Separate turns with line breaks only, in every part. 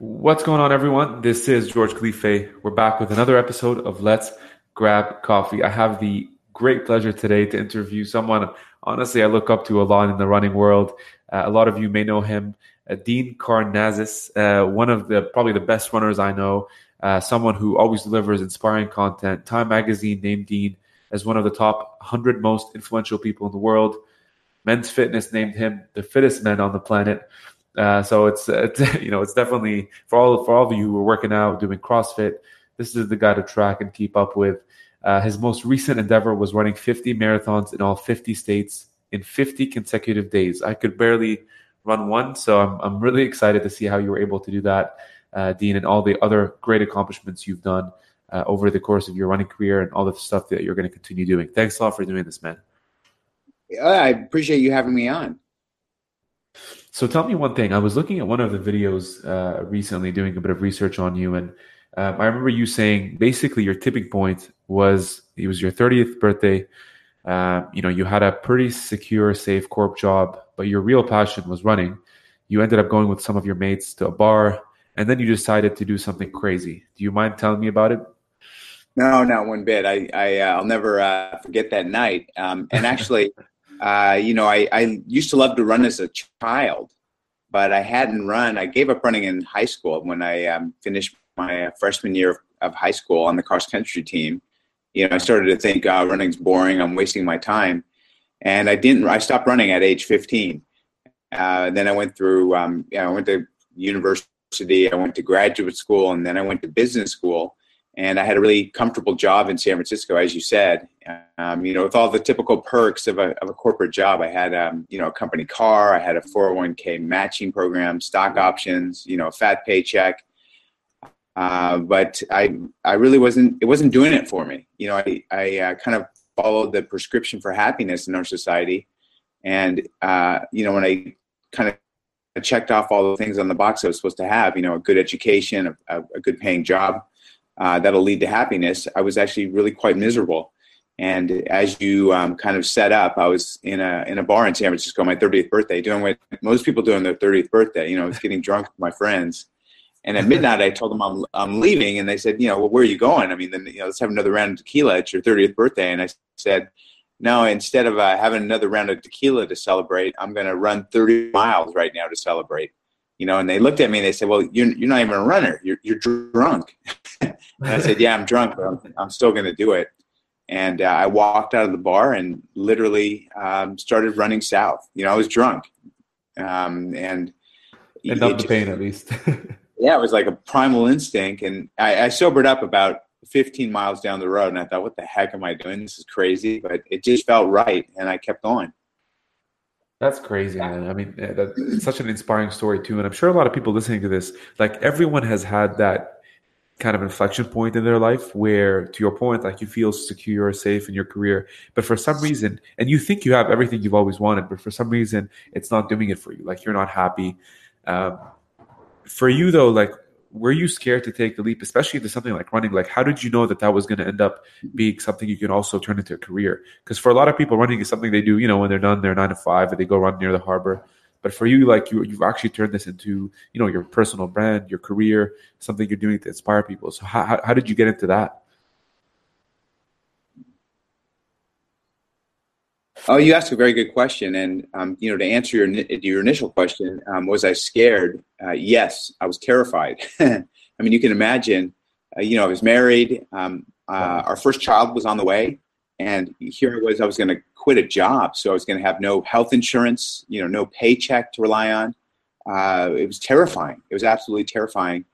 What's going on, everyone? This is George Khalife. We're back with another episode of Let's Grab Coffee. I have the great pleasure today to interview someone, honestly, I look up to a lot in the running world. Uh, a lot of you may know him, uh, Dean Karnazes, uh, one of the probably the best runners I know, uh, someone who always delivers inspiring content. Time Magazine named Dean as one of the top 100 most influential people in the world. Men's Fitness named him the fittest man on the planet. Uh, so it's, it's you know it's definitely for all for all of you who are working out doing CrossFit. This is the guy to track and keep up with. Uh, his most recent endeavor was running 50 marathons in all 50 states in 50 consecutive days. I could barely run one, so I'm I'm really excited to see how you were able to do that, uh, Dean, and all the other great accomplishments you've done uh, over the course of your running career and all the stuff that you're going to continue doing. Thanks a lot for doing this, man.
I appreciate you having me on.
So tell me one thing. I was looking at one of the videos uh, recently, doing a bit of research on you, and um, I remember you saying basically your tipping point was it was your 30th birthday. Uh, you know, you had a pretty secure, safe corp job, but your real passion was running. You ended up going with some of your mates to a bar, and then you decided to do something crazy. Do you mind telling me about it?
No, not one bit. I, I uh, I'll never uh, forget that night. Um, and actually, uh, you know, I, I used to love to run as a child, but I hadn't run. I gave up running in high school when I um, finished my freshman year of, of, high school on the cross country team. You know, I started to think, oh, running's boring. I'm wasting my time. And I didn't, I stopped running at age 15. Uh, then I went through, um, you know, I went to university, I went to graduate school, and then I went to business school and I had a really comfortable job in San Francisco, as you said. Um, you know, with all the typical perks of a, of a corporate job, I had um, you know a company car, I had a 401k matching program, stock options, you know, a fat paycheck. Uh, but I I really wasn't it wasn't doing it for me. You know, I I uh, kind of followed the prescription for happiness in our society, and uh, you know when I kind of checked off all the things on the box I was supposed to have, you know, a good education, a, a good paying job uh, that'll lead to happiness, I was actually really quite miserable. And as you um, kind of set up, I was in a in a bar in San Francisco, my 30th birthday, doing what most people do on their 30th birthday. You know, I was getting drunk with my friends. And at midnight, I told them I'm, I'm leaving, and they said, you know, well, where are you going? I mean, then you know, let's have another round of tequila. It's your 30th birthday, and I said, no. Instead of uh, having another round of tequila to celebrate, I'm going to run 30 miles right now to celebrate you know, and they looked at me and they said, well, you're, you're not even a runner. You're, you're drunk. and I said, yeah, I'm drunk, but I'm, I'm still going to do it. And uh, I walked out of the bar and literally um, started running south. You know, I was drunk. Um, and
enough the pain at least.
yeah, it was like a primal instinct. And I, I sobered up about 15 miles down the road and I thought, what the heck am I doing? This is crazy. But it just felt right. And I kept going.
That's crazy, man. I mean, that, it's such an inspiring story too, and I'm sure a lot of people listening to this, like everyone has had that kind of inflection point in their life where, to your point, like you feel secure, safe in your career, but for some reason, and you think you have everything you've always wanted, but for some reason, it's not doing it for you. Like you're not happy. Um, for you though, like were you scared to take the leap, especially into something like running? Like, how did you know that that was going to end up being something you can also turn into a career? Because for a lot of people, running is something they do, you know, when they're done, they're nine to five, and they go run near the harbor. But for you, like you, you've actually turned this into, you know, your personal brand, your career, something you're doing to inspire people. So, how, how, how did you get into that?
Oh, you asked a very good question, and um, you know, to answer your your initial question, um, was I scared? Uh, yes, I was terrified. I mean, you can imagine. Uh, you know, I was married. Um, uh, our first child was on the way, and here I was. I was going to quit a job, so I was going to have no health insurance. You know, no paycheck to rely on. Uh, it was terrifying. It was absolutely terrifying.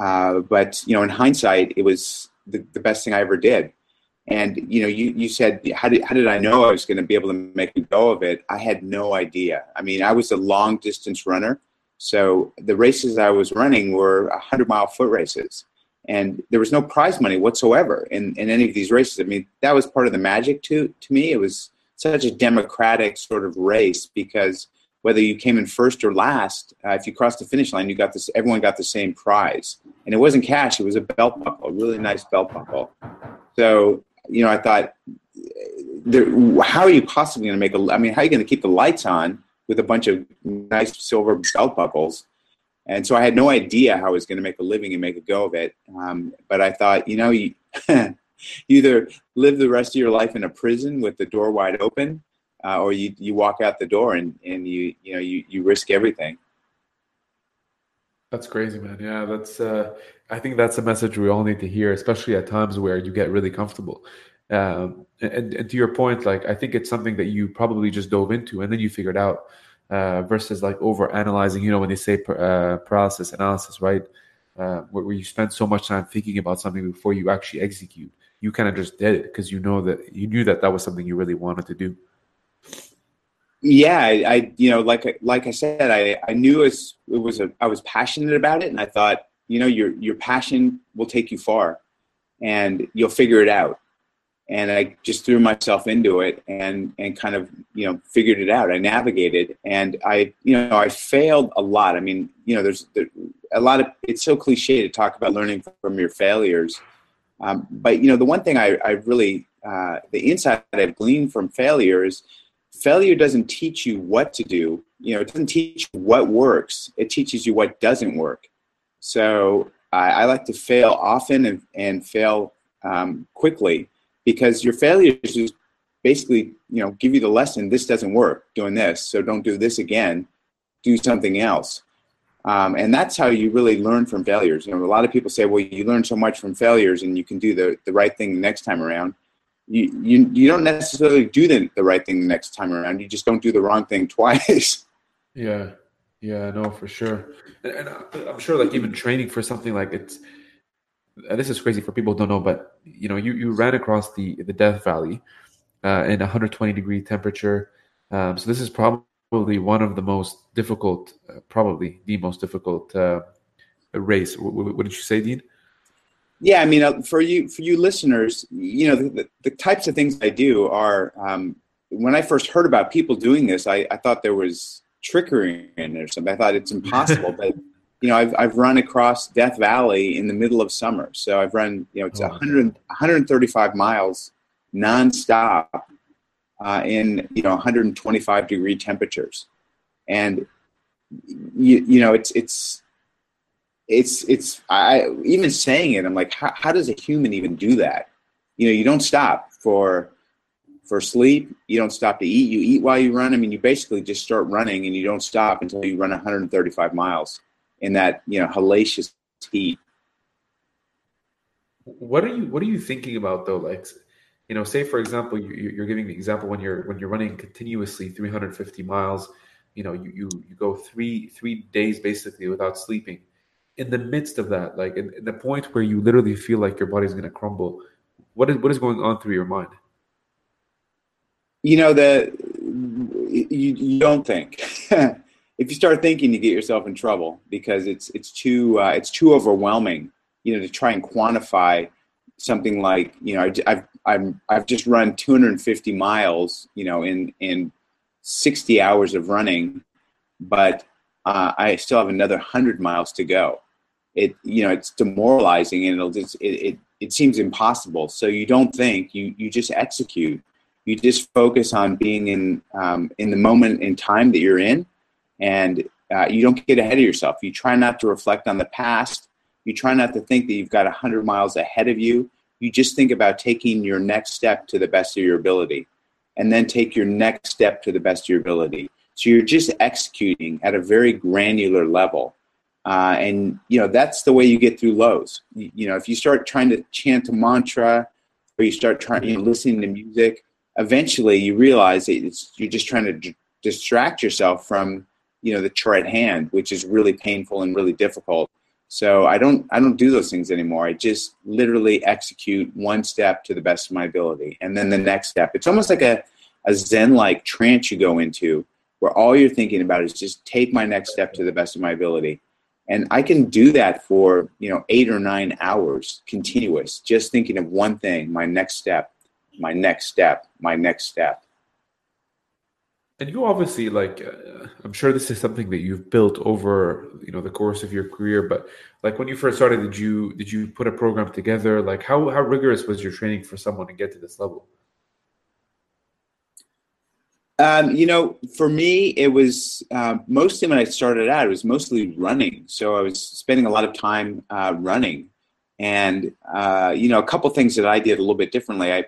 Uh, but you know, in hindsight, it was the, the best thing I ever did. And you know, you, you said how did how did I know I was going to be able to make a go of it? I had no idea. I mean, I was a long distance runner, so the races I was running were hundred mile foot races, and there was no prize money whatsoever in, in any of these races. I mean, that was part of the magic to to me. It was such a democratic sort of race because whether you came in first or last, uh, if you crossed the finish line, you got this. Everyone got the same prize, and it wasn't cash; it was a belt buckle, a really nice belt buckle. So you know, I thought, there, how are you possibly going to make a? I mean, how are you going to keep the lights on with a bunch of nice silver belt buckles? And so I had no idea how I was going to make a living and make a go of it. Um, but I thought, you know, you, either live the rest of your life in a prison with the door wide open, uh, or you, you walk out the door and, and you, you know, you, you risk everything.
That's crazy, man. Yeah, that's. Uh, I think that's a message we all need to hear, especially at times where you get really comfortable. Um, and, and, to your point, like I think it's something that you probably just dove into and then you figured out, uh, versus like over analyzing. You know, when they say uh, paralysis analysis, right? Uh, where, you spend so much time thinking about something before you actually execute. You kind of just did it because you know that you knew that that was something you really wanted to do
yeah I, I, you know like like i said i i knew it was, it was a i was passionate about it and i thought you know your your passion will take you far and you'll figure it out and i just threw myself into it and and kind of you know figured it out. I navigated and i you know i failed a lot. I mean you know there's there, a lot of it's so cliche to talk about learning from your failures um, but you know the one thing i i really uh, the insight i've gleaned from failures failure doesn't teach you what to do. You know it doesn't teach you what works. It teaches you what doesn't work. So i, I like to fail often and, and fail um, quickly because your failures just basically you know give you the lesson this doesn't work doing this so don't do this again do something else um, and that's how you really learn from failures you know a lot of people say well you learn so much from failures and you can do the, the right thing the next time around you, you, you don't necessarily do the, the right thing the next time around. You just don't do the wrong thing twice.
Yeah. Yeah, no, for sure. And, and I'm sure like even training for something like it's, this is crazy for people who don't know, but you know, you, you ran across the, the Death Valley uh, in 120 degree temperature. Um, so this is probably one of the most difficult, uh, probably the most difficult uh, race. What, what did you say, Dean?
Yeah, I mean, uh, for you for you listeners, you know, the, the types of things I do are um, when I first heard about people doing this, I, I thought there was trickery in it or something. I thought it's impossible, but you know, I've I've run across Death Valley in the middle of summer, so I've run you know it's oh, 100 135 miles nonstop uh, in you know 125 degree temperatures, and you you know it's it's it's it's I even saying it, I'm like, how, how does a human even do that? You know, you don't stop for for sleep. You don't stop to eat. You eat while you run. I mean, you basically just start running and you don't stop until you run 135 miles in that you know hellacious heat.
What are you What are you thinking about though? Like, you know, say for example, you, you're giving the example when you're when you're running continuously 350 miles. You know, you you you go three three days basically without sleeping in the midst of that, like in, in the point where you literally feel like your body's going to crumble, what is what is going on through your mind?
You know that you, you don't think. if you start thinking, you get yourself in trouble because it's it's too uh, it's too overwhelming. You know to try and quantify something like you know I, I've I'm I've just run 250 miles. You know in in 60 hours of running, but uh, I still have another 100 miles to go it you know it's demoralizing and it'll just it, it, it seems impossible so you don't think you you just execute you just focus on being in um, in the moment in time that you're in and uh, you don't get ahead of yourself. You try not to reflect on the past. You try not to think that you've got 100 miles ahead of you. You just think about taking your next step to the best of your ability and then take your next step to the best of your ability. So you're just executing at a very granular level uh, and you know that's the way you get through lows. You, you, know, if you start trying to chant a mantra, or you start trying, you know, listening to music, eventually you realize that you're just trying to d- distract yourself from you know the chore at hand, which is really painful and really difficult. So I don't I don't do those things anymore. I just literally execute one step to the best of my ability, and then the next step. It's almost like a a Zen like trance you go into, where all you're thinking about is just take my next step to the best of my ability and i can do that for you know eight or nine hours continuous just thinking of one thing my next step my next step my next step
and you obviously like uh, i'm sure this is something that you've built over you know the course of your career but like when you first started did you did you put a program together like how how rigorous was your training for someone to get to this level
Um, you know, for me, it was uh, mostly when I started out, it was mostly running. So I was spending a lot of time uh, running. And, uh, you know, a couple things that I did a little bit differently. I,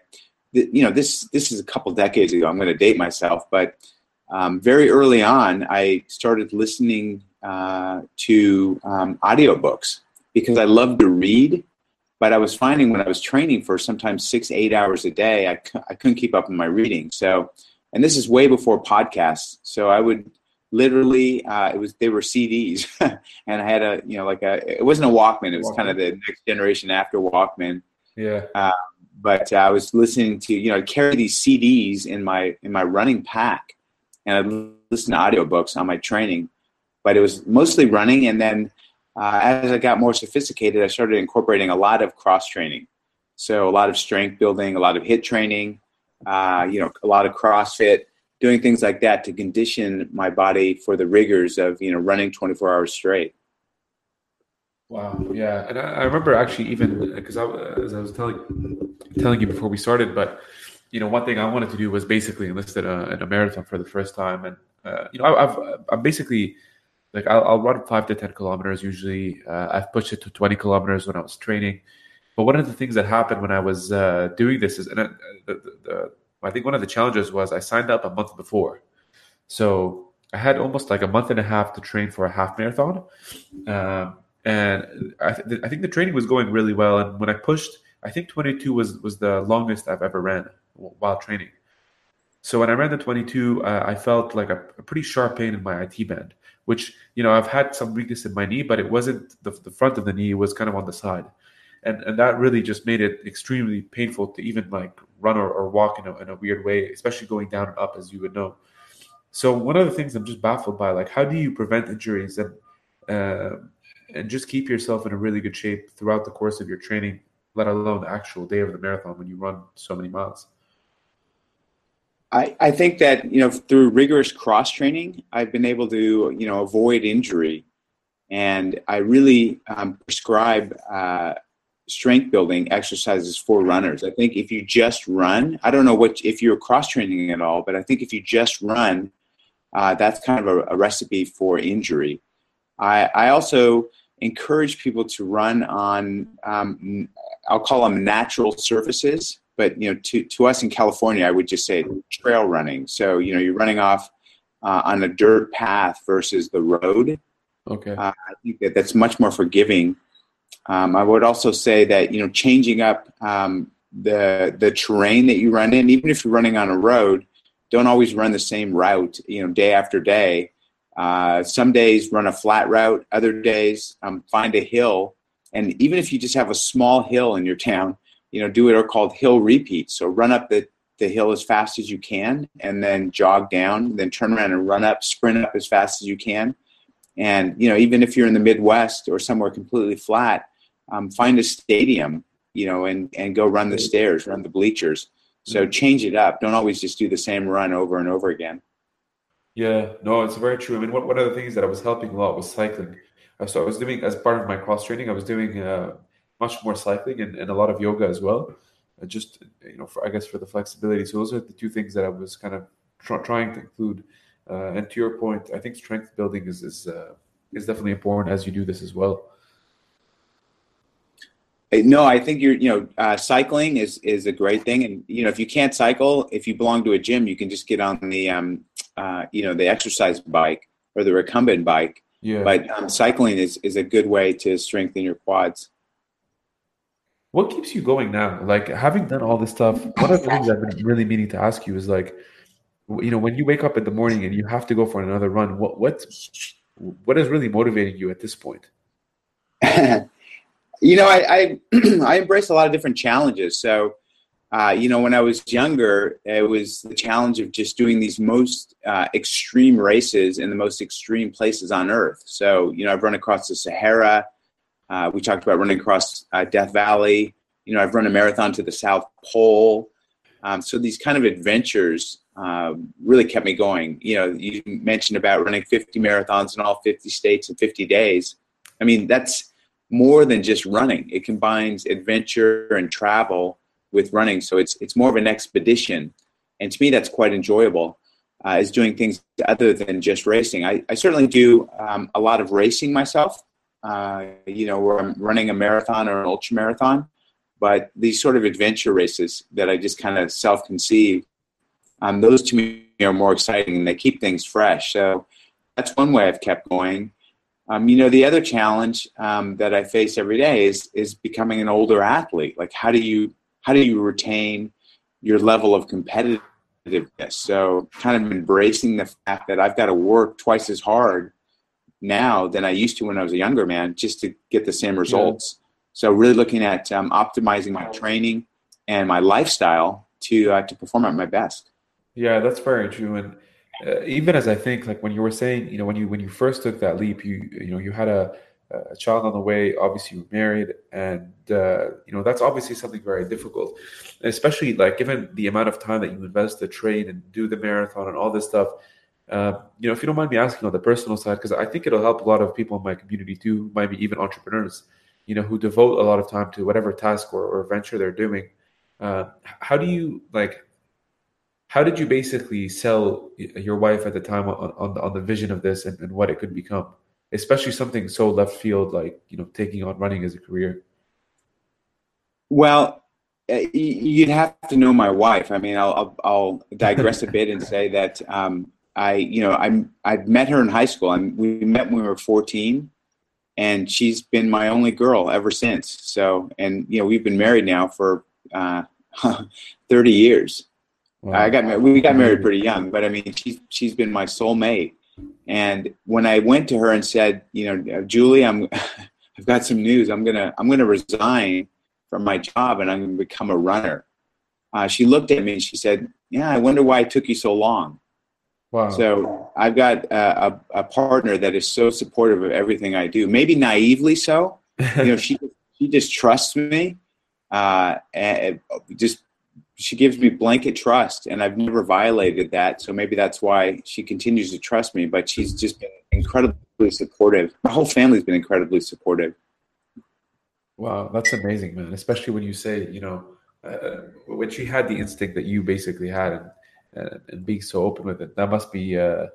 th- you know, this, this is a couple decades ago. I'm going to date myself, but um, very early on, I started listening uh, to um, audiobooks because I love to read. But I was finding when I was training for sometimes six, eight hours a day, I c- I couldn't keep up with my reading. So and this is way before podcasts. So I would literally, uh, it was they were CDs, and I had a you know like a it wasn't a Walkman. It was Walkman. kind of the next generation after Walkman.
Yeah. Uh,
but uh, I was listening to you know I'd carry these CDs in my in my running pack, and I'd listen to audiobooks on my training. But it was mostly running, and then uh, as I got more sophisticated, I started incorporating a lot of cross training. So a lot of strength building, a lot of HIIT training, uh, you know, a lot of CrossFit, doing things like that to condition my body for the rigors of you know running 24 hours straight.
Wow, yeah, and I, I remember actually even because I, as I was telling telling you before we started, but you know, one thing I wanted to do was basically enlisted a, in a marathon for the first time, and uh, you know, I, have I'm basically like I'll, I'll, run five to ten kilometers usually. Uh, I've pushed it to 20 kilometers when I was training. But one of the things that happened when I was uh, doing this is, and I, the, the, the, I think one of the challenges was I signed up a month before, so I had almost like a month and a half to train for a half marathon, um, and I, th- I think the training was going really well. And when I pushed, I think 22 was was the longest I've ever ran while training. So when I ran the 22, uh, I felt like a, a, pretty sharp pain in my IT band, which you know I've had some weakness in my knee, but it wasn't the, the front of the knee; it was kind of on the side. And and that really just made it extremely painful to even like run or, or walk in a, in a weird way especially going down and up as you would know. So one of the things i'm just baffled by like how do you prevent injuries and uh, and just keep yourself in a really good shape throughout the course of your training let alone the actual day of the marathon when you run so many miles
I, I think that you know through rigorous cross training i've been able to you know avoid injury and i really um, prescribe uh, strength building exercises for runners. I think if you just run, I don't know what if you're cross training at all, but I think if you just run, uh, that's kind of a, a, recipe for injury. I, I, also encourage people to run on, um, I'll call them natural surfaces, but you know, to, to us in California, I would just say trail running. So you know, you're running off uh, on a dirt path versus the road.
Okay. Uh,
I think that that's much more forgiving um, I would also say that you know changing up um, the the terrain that you run in, even if you're running on a road, don't always run the same route. You know, day after day. Uh, some days run a flat route. Other days um, find a hill, and even if you just have a small hill in your town, you know, do what are called hill repeats. So run up the the hill as fast as you can, and then jog down, then turn around and run up, sprint up as fast as you can. And you know, even if you're in the Midwest or somewhere completely flat, um, find a stadium, you know, and and go run the stairs, run the bleachers. So mm-hmm. change it up. Don't always just do the same run over and over again.
Yeah, no, it's very true. I mean, one, one of the things that I was helping a lot was cycling. Uh, so I was doing, as part of my cross training, I was doing uh, much more cycling and, and a lot of yoga as well. Uh, just, you know, for, I guess for the flexibility. So those are the two things that I was kind of tr- trying to include. Uh, and to your point, I think strength building is is, uh, is definitely important as you do this as well.
No, I think you're, you know, uh, cycling is is a great thing, and you know, if you can't cycle, if you belong to a gym, you can just get on the, um, uh, you know, the exercise bike or the recumbent bike.
Yeah.
But um, cycling is is a good way to strengthen your quads.
What keeps you going now? Like having done all this stuff, one of the things I've been really meaning to ask you is like, you know, when you wake up in the morning and you have to go for another run, what what what is really motivating you at this point?
You know, I, I, I embrace a lot of different challenges. So, uh, you know, when I was younger, it was the challenge of just doing these most uh, extreme races in the most extreme places on Earth. So, you know, I've run across the Sahara. Uh, we talked about running across uh, Death Valley. You know, I've run a marathon to the South Pole. Um, so these kind of adventures uh, really kept me going. You know, you mentioned about running 50 marathons in all 50 states in 50 days. I mean, that's more than just running. It combines adventure and travel with running, so it's it's more of an expedition, and to me that's quite enjoyable. uh, is doing things other than just racing. I, I certainly do um, a lot of racing myself. Uh, you know, where I'm running a marathon or an ultra marathon, but these sort of adventure races that I just kind of self-conceive, um, those to me are more exciting and they keep things fresh. So that's one way I've kept going. Um, you know, the other challenge um, that I face every day is is becoming an older athlete. Like, how do you how do you retain your level of competitiveness? So, kind of embracing the fact that I've got to work twice as hard now than I used to when I was a younger man just to get the same results. Yeah. So, really looking at um, optimizing my training and my lifestyle to uh, to perform at my best.
Yeah, that's very true. And uh, even as I think, like when you were saying, you know, when you when you first took that leap, you you know, you had a a child on the way. Obviously, you were married, and uh, you know that's obviously something very difficult, especially like given the amount of time that you invest to train and do the marathon and all this stuff. Uh, you know, if you don't mind me asking on the personal side, because I think it'll help a lot of people in my community too, maybe even entrepreneurs, you know, who devote a lot of time to whatever task or, or venture they're doing. Uh, how do you like? how did you basically sell your wife at the time on, on, on the vision of this and, and what it could become especially something so left field like you know taking on running as a career
well uh, you'd have to know my wife i mean i'll, I'll, I'll digress a bit and say that um, i you know i'm i met her in high school and we met when we were 14 and she's been my only girl ever since so and you know we've been married now for uh, 30 years Wow. I got we got married pretty young, but I mean, she's she's been my soulmate. And when I went to her and said, you know, Julie, I'm I've got some news. I'm gonna I'm gonna resign from my job and I'm gonna become a runner. Uh, she looked at me and she said, "Yeah, I wonder why it took you so long." Wow. So I've got a, a, a partner that is so supportive of everything I do. Maybe naively so. you know, she she just trusts me, uh, and just she gives me blanket trust and I've never violated that. So maybe that's why she continues to trust me, but she's just been incredibly supportive. My whole family's been incredibly supportive.
Wow, that's amazing, man. Especially when you say, you know, uh, when she had the instinct that you basically had and, and, being so open with it, that must be, uh,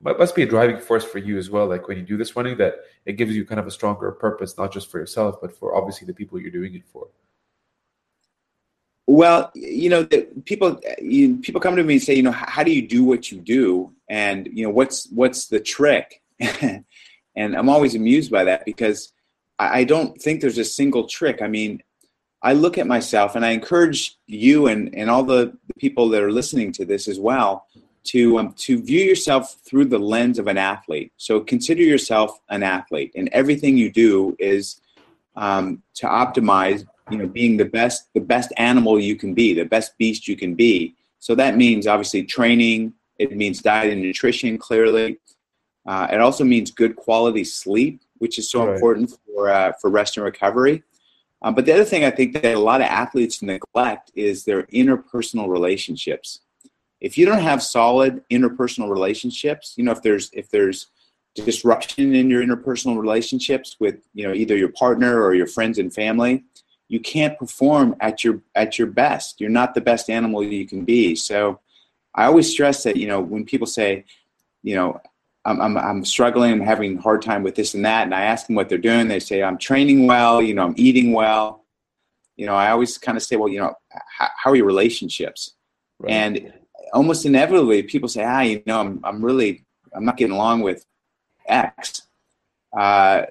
must be a driving force for you as well. Like when you do this running, that it gives you kind of a stronger purpose, not just for yourself, but for obviously the people you're doing it for.
Well, you know, people you, people come to me and say, you know, how do you do what you do, and you know, what's what's the trick? and I'm always amused by that because I don't think there's a single trick. I mean, I look at myself, and I encourage you and and all the, people that are listening to this as well to um, to view yourself through the lens of an athlete. So consider yourself an athlete, and everything you do is um, to optimize you know being the best the best animal you can be the best beast you can be so that means obviously training it means diet and nutrition clearly uh, it also means good quality sleep which is so right. important for uh, for rest and recovery um, but the other thing i think that a lot of athletes neglect is their interpersonal relationships if you don't have solid interpersonal relationships you know if there's if there's disruption in your interpersonal relationships with you know either your partner or your friends and family you can't perform at your at your best. You're not the best animal you can be. So I always stress that you know when people say, you know, I'm I'm, I'm struggling, I'm having a hard time with this and that, and I ask them what they're doing. They say I'm training well, you know, I'm eating well. You know, I always kind of say, well, you know, how, how are your relationships? Right. And almost inevitably, people say, ah, you know, I'm I'm really I'm not getting along with X uh,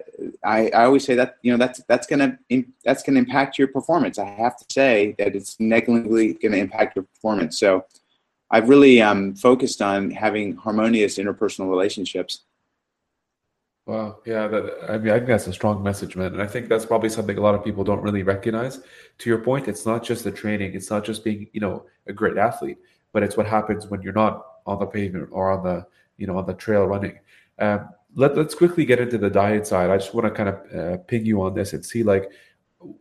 I, I always say that you know that's that's gonna that's gonna impact your performance. I have to say that it's negatively going to impact your performance. So I've really um, focused on having harmonious interpersonal relationships.
Wow, yeah, that, I mean, I think that's a strong message, man, and I think that's probably something a lot of people don't really recognize. To your point, it's not just the training; it's not just being, you know, a great athlete, but it's what happens when you're not on the pavement or on the, you know, on the trail running. Um, let, us quickly get into the diet side. I just want to kind of uh, ping you on this and see like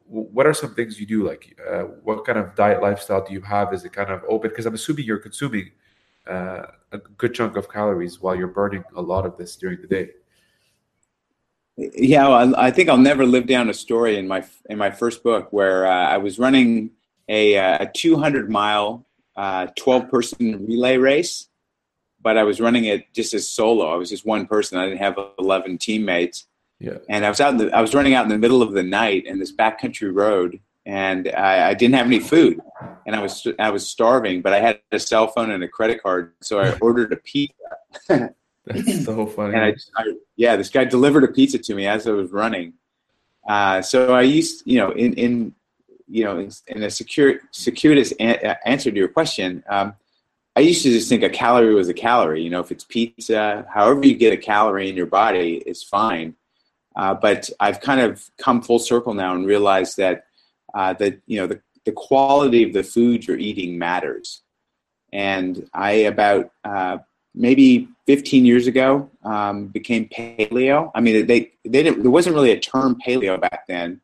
what are some things you do? Like uh, what kind of diet lifestyle do you have? Is it kind of open? Because I'm assuming you're consuming uh, a good chunk of calories while you're burning a lot of this during the day.
Yeah, well, I think I'll never live down a story in my in my first book where uh, I was running a, uh, a 200 mile, uh, 12 person relay race but I was running it just as solo. I was just one person. I didn't have 11 teammates.
Yeah.
And I was out in the, I was running out in the middle of the night in this backcountry road and I, I, didn't have any food and I was, I was starving, but I had a cell phone and a credit card. So I ordered a pizza.
That's so funny.
and I, I, yeah, this guy delivered a pizza to me as I was running. Uh, so I used, you know, in, in, you know, in, in a secure, circuitous a- answer to your question, um, I used to just think a calorie was a calorie. You know, if it's pizza, however you get a calorie in your body is fine. Uh, but I've kind of come full circle now and realized that uh, that you know the, the quality of the food you're eating matters. And I about uh, maybe 15 years ago um, became paleo. I mean, they they didn't. There wasn't really a term paleo back then,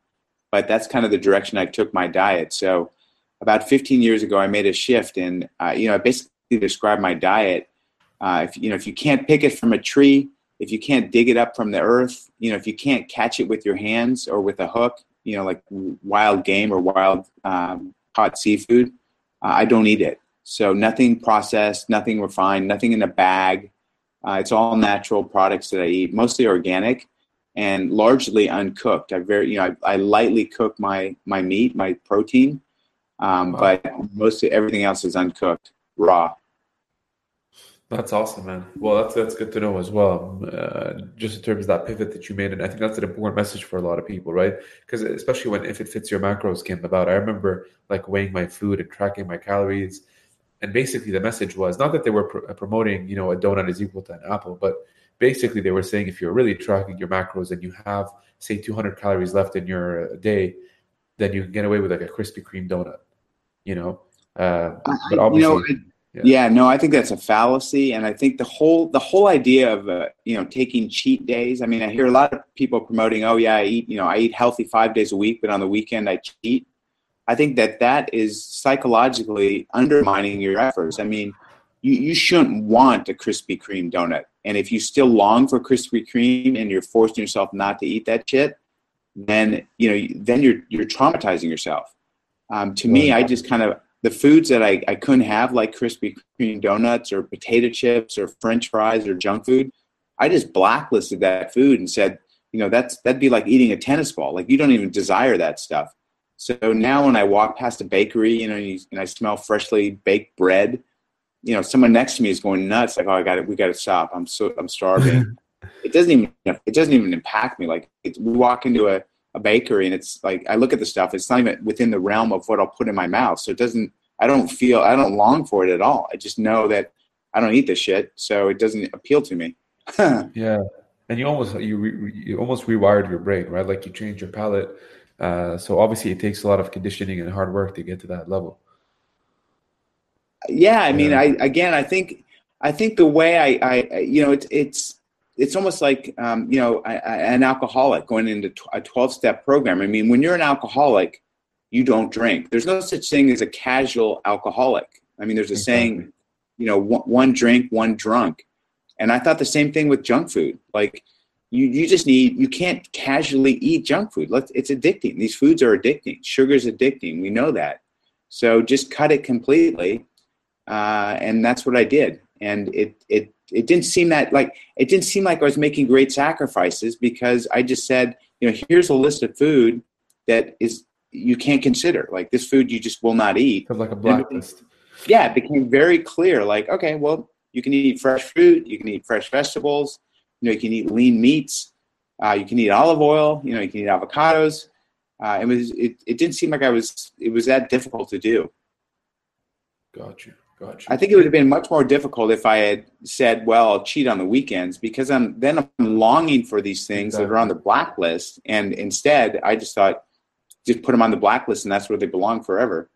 but that's kind of the direction I took my diet. So about 15 years ago, I made a shift, and uh, you know, I basically describe my diet. Uh, if you know, if you can't pick it from a tree, if you can't dig it up from the earth, you know, if you can't catch it with your hands or with a hook, you know, like wild game or wild um, caught seafood, uh, I don't eat it. So nothing processed, nothing refined, nothing in a bag. Uh, it's all natural products that I eat, mostly organic and largely uncooked. I very, you know, I, I lightly cook my my meat, my protein, um, wow. but mostly everything else is uncooked, raw.
That's awesome, man. Well, that's that's good to know as well. Uh, just in terms of that pivot that you made, and I think that's an important message for a lot of people, right? Because especially when if it fits your macros came about, I remember like weighing my food and tracking my calories, and basically the message was not that they were pr- promoting, you know, a donut is equal to an apple, but basically they were saying if you're really tracking your macros and you have say 200 calories left in your day, then you can get away with like a Krispy Kreme donut, you know. Uh,
but obviously. You know, yeah. yeah. no, I think that's a fallacy, and I think the whole the whole idea of uh, you know taking cheat days. I mean, I hear a lot of people promoting, "Oh yeah, I eat you know I eat healthy five days a week, but on the weekend I cheat." I think that that is psychologically undermining your efforts. I mean, you, you shouldn't want a Krispy Kreme donut, and if you still long for Krispy Kreme and you're forcing yourself not to eat that shit, then you know then you're you're traumatizing yourself. Um, to me, I just kind of the foods that I, I couldn't have, like Krispy Kreme donuts or potato chips or French fries or junk food, I just blacklisted that food and said, you know, that's that'd be like eating a tennis ball. Like you don't even desire that stuff. So now when I walk past a bakery, you know, and I smell freshly baked bread, you know, someone next to me is going nuts. Like, oh, I got it. We got to stop. I'm so I'm starving. it doesn't even it doesn't even impact me. Like we walk into a a bakery and it's like I look at the stuff, it's not even within the realm of what I'll put in my mouth. So it doesn't I don't feel I don't long for it at all. I just know that I don't eat this shit, so it doesn't appeal to me.
yeah, and you almost you re, you almost rewired your brain, right? Like you change your palate. Uh, so obviously, it takes a lot of conditioning and hard work to get to that level.
Yeah, I mean, I again, I think I think the way I, I you know, it's it's it's almost like um, you know an alcoholic going into a 12 step program. I mean when you're an alcoholic you don't drink. There's no such thing as a casual alcoholic. I mean there's a exactly. saying you know one, one, drink one drunk. And i thought the same thing with junk food. Like you, you just need you can't casually eat junk food. Let's, it's addicting. These foods are addicting. Sugar's addicting. We know that. So just cut it completely uh, and that's what i did. And it it it didn't seem that like it didn't seem like I was making great sacrifices because I just said, you know, here's a list of food that is you can't consider. Like this food you just will not eat.
Like a blacklist.
Yeah, it became very clear. Like, okay, well, you can eat fresh fruit, you can eat fresh vegetables, you know, you can eat lean meats, uh, you can eat olive oil, you know, you can eat avocados. Uh, it was it, it didn't seem like I was it was that difficult to do.
Got
I think it would have been much more difficult if I had said, "Well, I'll cheat on the weekends," because I'm then I'm longing for these things exactly. that are on the blacklist, and instead, I just thought, just put them on the blacklist, and that's where they belong forever.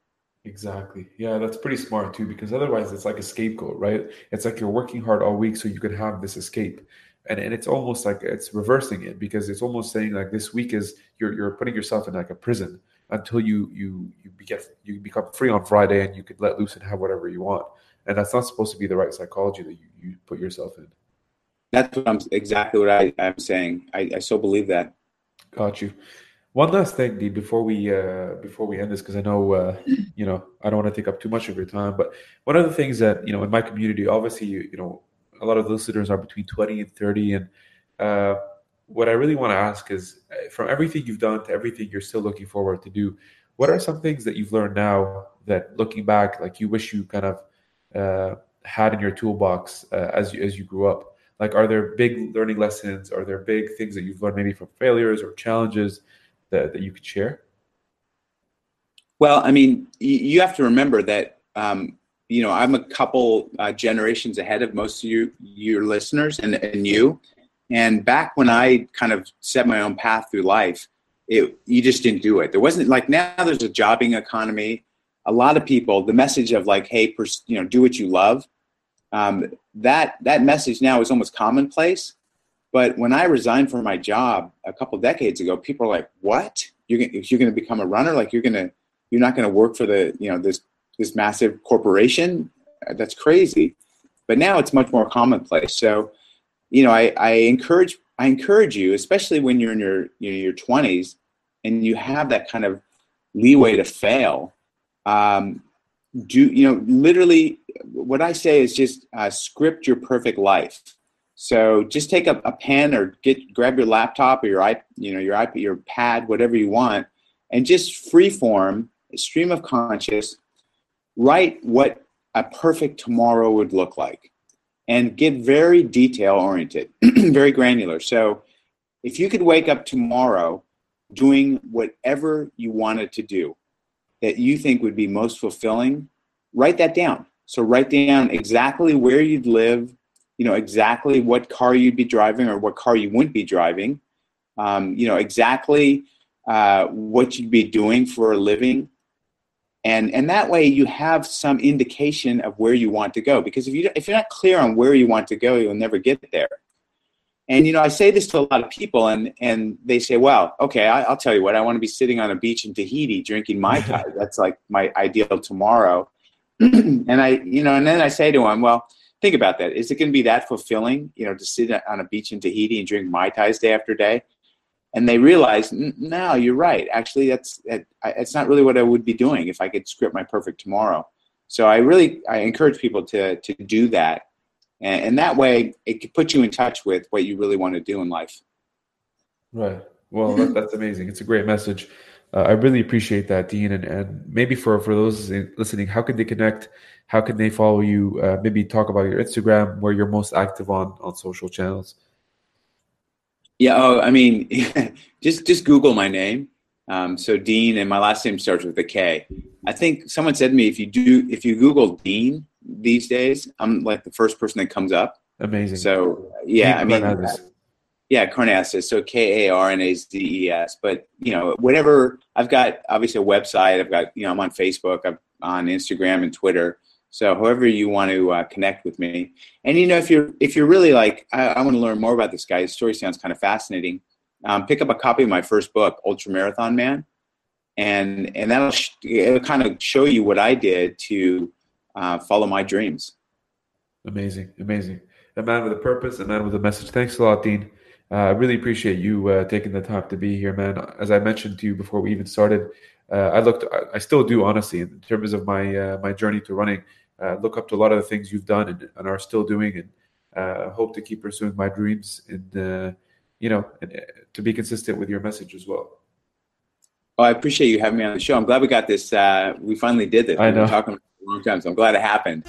Exactly. Yeah, that's pretty smart too, because otherwise, it's like a scapegoat, right? It's like you're working hard all week so you can have this escape, and and it's almost like it's reversing it because it's almost saying like this week is you're you're putting yourself in like a prison until you you you get you become free on Friday and you could let loose and have whatever you want. And that's not supposed to be the right psychology that you, you put yourself in.
That's what I'm exactly what I, I'm saying. I, I so believe that.
Got you. One last thing, Dee, before we uh, before we end this, because I know uh, you know I don't want to take up too much of your time, but one of the things that you know in my community, obviously, you, you know, a lot of the listeners are between 20 and 30. And uh, what I really want to ask is uh, from everything you've done to everything you're still looking forward to do, what are some things that you've learned now that looking back, like you wish you kind of uh, had in your toolbox uh, as you, as you grew up? Like, are there big learning lessons? Are there big things that you've learned maybe from failures or challenges that, that you could share?
Well, I mean, you have to remember that um, you know I'm a couple uh, generations ahead of most of you, your listeners, and, and you. And back when I kind of set my own path through life, it you just didn't do it. There wasn't like now. There's a jobbing economy. A lot of people, the message of like, hey, pers- you know, do what you love. Um, that that message now is almost commonplace. But when I resigned from my job a couple decades ago, people are like, "What? You're gonna, you're going to become a runner? Like you're going to you're not going to work for the you know this this massive corporation that's crazy but now it's much more commonplace so you know i, I encourage i encourage you especially when you're in your you know, your 20s and you have that kind of leeway to fail um, do you know literally what i say is just uh, script your perfect life. So just take a, a pen or get grab your laptop or your iP, you know your iPad, your pad, whatever you want, and just freeform stream of conscious, write what a perfect tomorrow would look like and get very detail oriented, very granular. So if you could wake up tomorrow doing whatever you wanted to do that you think would be most fulfilling, write that down. So write down exactly where you'd live, you know, exactly what car you'd be driving or what car you wouldn't be driving, um, you know, exactly uh, what you'd be doing for a living, and and that way you have some indication of where you want to go because if you if you're not clear on where you want to go you'll never get there. And you know i say this to a lot of people and and they say well okay I, will tell you what i want to be sitting on a beach in tahiti drinking mai tai. That's like my ideal tomorrow. And i you know and then i say to them well think about that. Is it going to be that fulfilling you know to sit on a beach in tahiti and drink mai tais day after day and they realize no you're right. Actually that's it's not really what i would be doing if i could script my perfect tomorrow. So i really i encourage people to to do that. And, and that way it can put you in touch with what you really want to do in life.
Right. Well that, that's amazing. It's a great message. Uh, i really appreciate that dean. And, and maybe for for those listening how can they connect? How can they follow you? Uh, maybe talk about your instagram where you're most active on on social channels
yeah. Oh, I mean, just just Google my name. Um, so Dean, and my last name starts with a K. I think someone said to me, if you do, if you Google Dean these days, I'm like the first person that comes up.
Amazing.
So yeah, I mean, yeah, Karnazes. So K A R N A Z E S. But you know, whatever. I've got obviously a website. I've got you know, I'm on Facebook. I'm on Instagram and Twitter. So however you want to uh, connect with me, and you know if you're if you're really like I, I want to learn more about this guy. His story sounds kind of fascinating. Um, pick up a copy of my first book, Ultra Marathon Man, and and that'll sh- it'll kind of show you what I did to uh, follow my dreams.
Amazing, amazing. A man with a purpose, a man with a message. Thanks a lot, Dean. Uh, I really appreciate you uh, taking the time to be here, man. As I mentioned to you before we even started, uh, I looked, I still do, honestly, in terms of my uh, my journey to running uh, look up to a lot of the things you've done and, and are still doing, and uh, hope to keep pursuing my dreams and uh, you know and, uh, to be consistent with your message as well.
Oh, I appreciate you having me on the show. I'm glad we got this. Uh, we finally did this.
I know.
We've been talking for a long time, so I'm glad it happened.